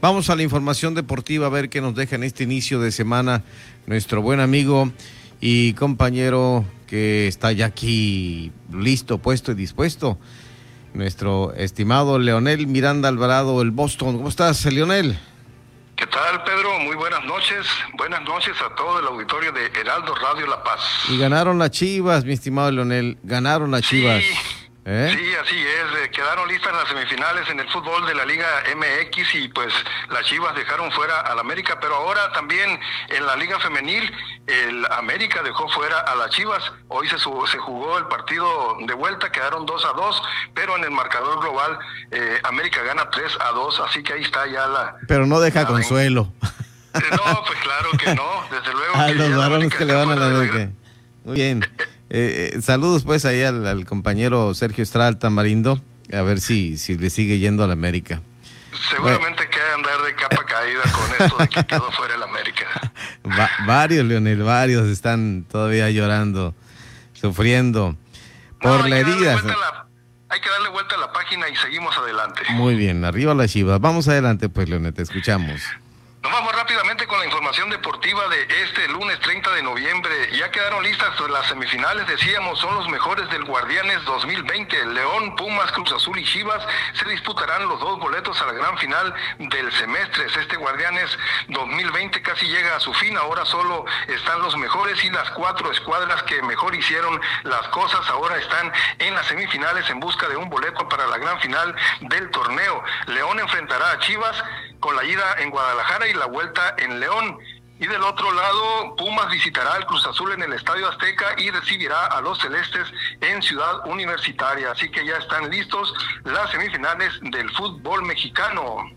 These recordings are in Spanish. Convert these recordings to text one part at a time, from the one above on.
Vamos a la información deportiva a ver qué nos deja en este inicio de semana nuestro buen amigo y compañero que está ya aquí listo, puesto y dispuesto. Nuestro estimado Leonel Miranda Alvarado, el Boston. ¿Cómo estás, Leonel? ¿Qué tal, Pedro? Muy buenas noches. Buenas noches a todo el auditorio de Heraldo Radio La Paz. Y ganaron las Chivas, mi estimado Leonel. Ganaron las Chivas. ¿Eh? Sí, así es. Eh, quedaron listas las semifinales en el fútbol de la Liga MX y pues las Chivas dejaron fuera al América, pero ahora también en la Liga Femenil el América dejó fuera a las Chivas. Hoy se, se jugó el partido de vuelta, quedaron 2 a 2, pero en el marcador global eh, América gana 3 a 2, así que ahí está ya la... Pero no deja consuelo. No, pues claro que no, desde luego. A los varones que le van a la América. Muy bien. Eh, eh, saludos pues ahí al, compañero Sergio Estrada Tamarindo, a ver si, si le sigue yendo a la América. Seguramente que andar de capa caída con esto de que quedó fuera el América. varios, Leonel, varios están todavía llorando, sufriendo por la herida. hay que darle vuelta a la página y seguimos adelante. Muy bien, arriba la chivas. Vamos adelante pues, Leonel, te escuchamos. Nos vamos rápidamente con la deportiva de este lunes 30 de noviembre. Ya quedaron listas las semifinales, decíamos, son los mejores del Guardianes 2020. León, Pumas, Cruz Azul y Chivas se disputarán los dos boletos a la gran final del semestre. Este Guardianes 2020 casi llega a su fin, ahora solo están los mejores y las cuatro escuadras que mejor hicieron las cosas ahora están en las semifinales en busca de un boleto para la gran final del torneo. León enfrentará a Chivas con la ida en Guadalajara y la vuelta en León. Y del otro lado, Pumas visitará al Cruz Azul en el Estadio Azteca y recibirá a los Celestes en Ciudad Universitaria. Así que ya están listos las semifinales del fútbol mexicano.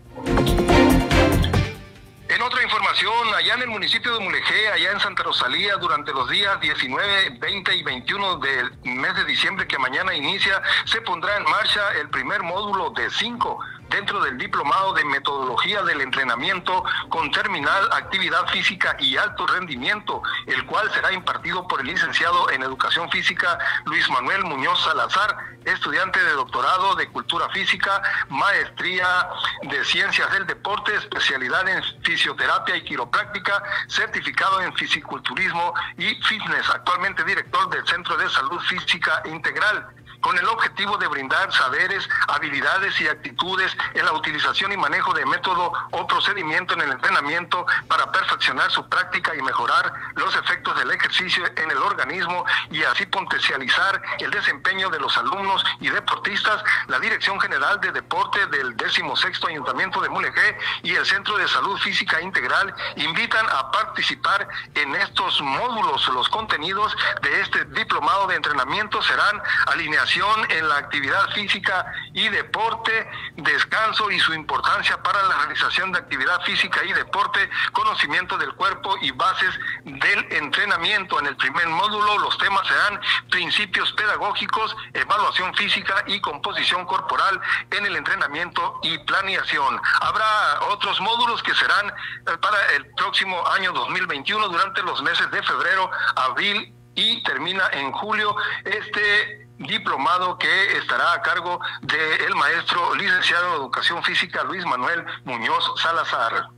En otra información, allá en el municipio de Mulegé, allá en Santa Rosalía, durante los días 19, 20 y 21 del mes de diciembre que mañana inicia, se pondrá en marcha el primer módulo de cinco dentro del diplomado de metodología del entrenamiento con terminal actividad física y alto rendimiento, el cual será impartido por el licenciado en educación física Luis Manuel Muñoz Salazar, estudiante de doctorado de cultura física, maestría de ciencias del deporte, especialidad en fisioterapia y quiropráctica, certificado en fisiculturismo y fitness, actualmente director del Centro de Salud Física Integral con el objetivo de brindar saberes, habilidades y actitudes en la utilización y manejo de método o procedimiento en el entrenamiento para perfeccionar su práctica y mejorar los efectos del ejercicio en el organismo y así potencializar el desempeño de los alumnos y deportistas, la Dirección General de Deporte del 16 Ayuntamiento de Mulegé y el Centro de Salud Física Integral invitan a participar en estos módulos. Los contenidos de este diplomado de entrenamiento serán alineación en la actividad física y deporte, descanso y su importancia para la realización de actividad física y deporte, conocimiento del cuerpo y bases del entrenamiento. En el primer módulo los temas serán principios pedagógicos, evaluación física y composición corporal en el entrenamiento y planeación. Habrá otros módulos que serán eh, para el próximo año 2021 durante los meses de febrero, abril y termina en julio. Este diplomado que estará a cargo del maestro licenciado en Educación Física Luis Manuel Muñoz Salazar.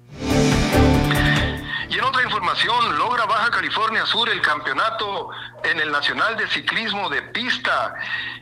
Y en otra información, logra Baja California Sur el campeonato en el Nacional de Ciclismo de Pista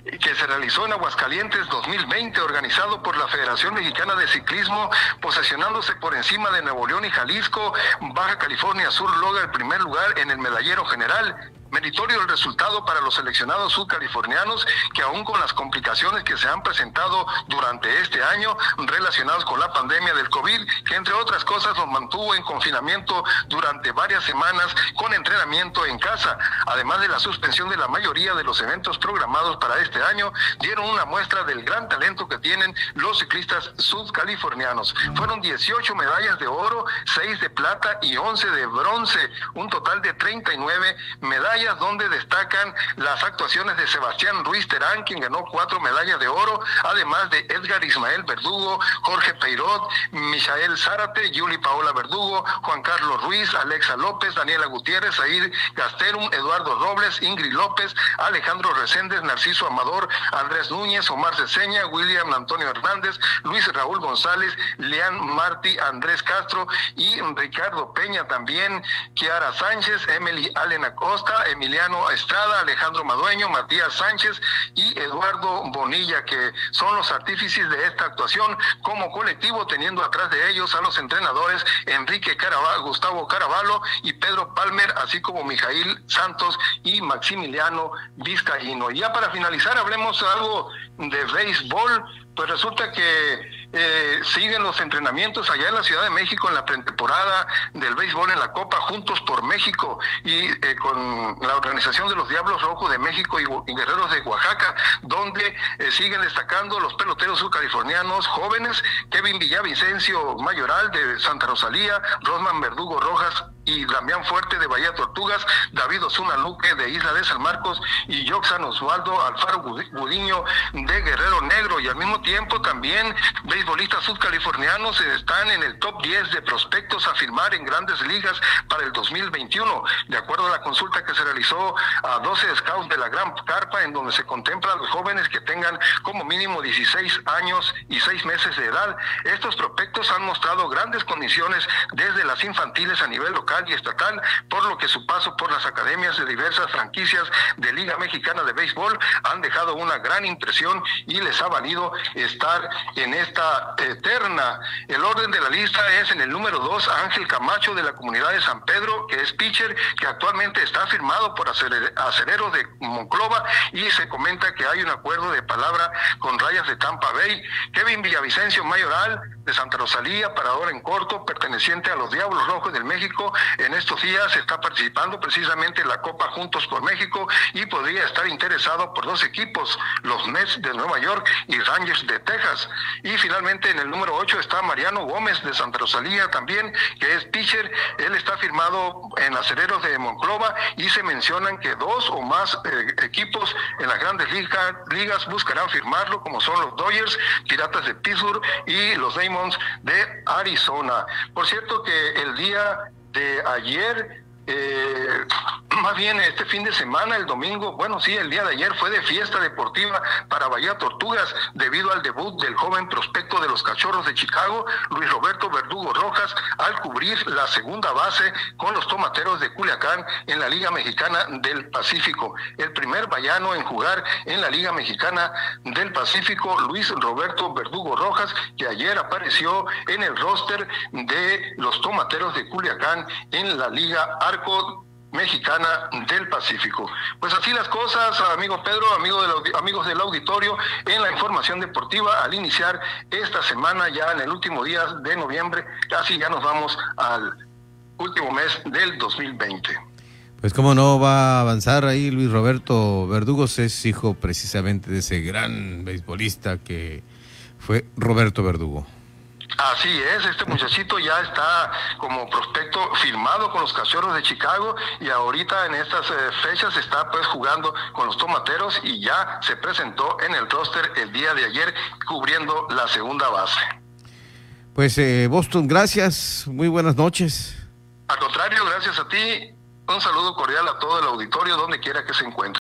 que se realizó en Aguascalientes 2020, organizado por la Federación Mexicana de Ciclismo, posesionándose por encima de Nuevo León y Jalisco. Baja California Sur logra el primer lugar en el medallero general Meritorio el resultado para los seleccionados sudcalifornianos que aún con las complicaciones que se han presentado durante este año relacionados con la pandemia del COVID, que entre otras cosas los mantuvo en confinamiento durante varias semanas con entrenamiento en casa, además de la suspensión de la mayoría de los eventos programados para este año, dieron una muestra del gran talento que tienen los ciclistas sudcalifornianos. Fueron 18 medallas de oro, 6 de plata y 11 de bronce, un total de 39 medallas donde destacan las actuaciones de Sebastián Ruiz Terán, quien ganó cuatro medallas de oro, además de Edgar Ismael Verdugo, Jorge Peirot, Michael Zárate, Yuli Paola Verdugo, Juan Carlos Ruiz, Alexa López, Daniela Gutiérrez, Air Gasterum, Eduardo Robles, Ingrid López, Alejandro Reséndez, Narciso Amador, Andrés Núñez, Omar Ceseña, William Antonio Hernández, Luis Raúl González, Leán Martí, Andrés Castro y Ricardo Peña también, Kiara Sánchez, Emily Allen Acosta, Emiliano Estrada, Alejandro Madueño, Matías Sánchez y Eduardo Bonilla, que son los artífices de esta actuación como colectivo, teniendo atrás de ellos a los entrenadores Enrique Caraballo, Gustavo Caraballo y Pedro Palmer, así como Mijail Santos y Maximiliano Vizcaíno. Y ya para finalizar, hablemos algo de béisbol pues resulta que eh, siguen los entrenamientos allá en la Ciudad de México en la pretemporada del béisbol en la Copa Juntos por México y eh, con la organización de los Diablos Rojos de México y, Guerreros de Oaxaca, donde eh, siguen destacando los peloteros subcalifornianos jóvenes, Kevin Villavicencio Mayoral de Santa Rosalía, Rosman Verdugo Rojas y Damián Fuerte de Bahía Tortugas, David Osuna Luque de Isla de San Marcos y Yoxan Osvaldo Alfaro Gudiño de Guerrero Negro y al mismo tiempo también beisbolistas sudcalifornianos están en el top 10 de prospectos a firmar en grandes ligas para el 2021, de acuerdo a la consulta que se realizó a 12 scouts de la Gran Carpa en donde se contempla a los jóvenes que tengan como mínimo 16 años y 6 meses de edad. Estos prospectos han mostrado grandes condiciones desde las infantiles a nivel local y estatal, por lo que su paso por las academias de diversas franquicias de Liga Mexicana de Béisbol han dejado una gran impresión y les ha valido estar en esta eterna. El orden de la lista es en el número 2, Ángel Camacho de la comunidad de San Pedro, que es pitcher, que actualmente está firmado por Acerero de Monclova y se comenta que hay un acuerdo de palabra con Rayas de Tampa Bay. Kevin Villavicencio Mayoral de Santa Rosalía, parador en corto, perteneciente a los Diablos Rojos del México, en estos días está participando precisamente en la Copa Juntos por México y podría estar interesado por dos equipos, los Mets de Nueva York y Rangers de Texas. Y finalmente en el número 8 está Mariano Gómez de Santa Rosalía también, que es pitcher. Él está firmado en Acereros de Monclova y se mencionan que dos o más eh, equipos en las grandes ligas, buscarán firmarlo, como son los Dodgers, Piratas de Pittsburgh y los Diamonds de Arizona. Por cierto que el día de ayer eh, más bien este fin de semana, el domingo, bueno, sí, el día de ayer fue de fiesta deportiva para Bahía Tortugas debido al debut del joven prospecto de los Cachorros de Chicago, Luis Roberto Verdugo Rojas, al cubrir la segunda base con los Tomateros de Culiacán en la Liga Mexicana del Pacífico. El primer vallano en jugar en la Liga Mexicana del Pacífico, Luis Roberto Verdugo Rojas, que ayer apareció en el roster de los Tomateros de Culiacán en la Liga Arco Mexicana del Pacífico. Pues así las cosas, amigo Pedro, amigo del, amigos del auditorio, en la información deportiva al iniciar esta semana, ya en el último día de noviembre, casi ya nos vamos al último mes del 2020. Pues cómo no va a avanzar ahí Luis Roberto Verdugos, es hijo precisamente de ese gran beisbolista que fue Roberto Verdugo. Así es, este muchachito ya está como prospecto firmado con los Cachorros de Chicago y ahorita en estas eh, fechas está pues jugando con los Tomateros y ya se presentó en el roster el día de ayer cubriendo la segunda base. Pues eh, Boston, gracias, muy buenas noches. Al contrario, gracias a ti, un saludo cordial a todo el auditorio donde quiera que se encuentre.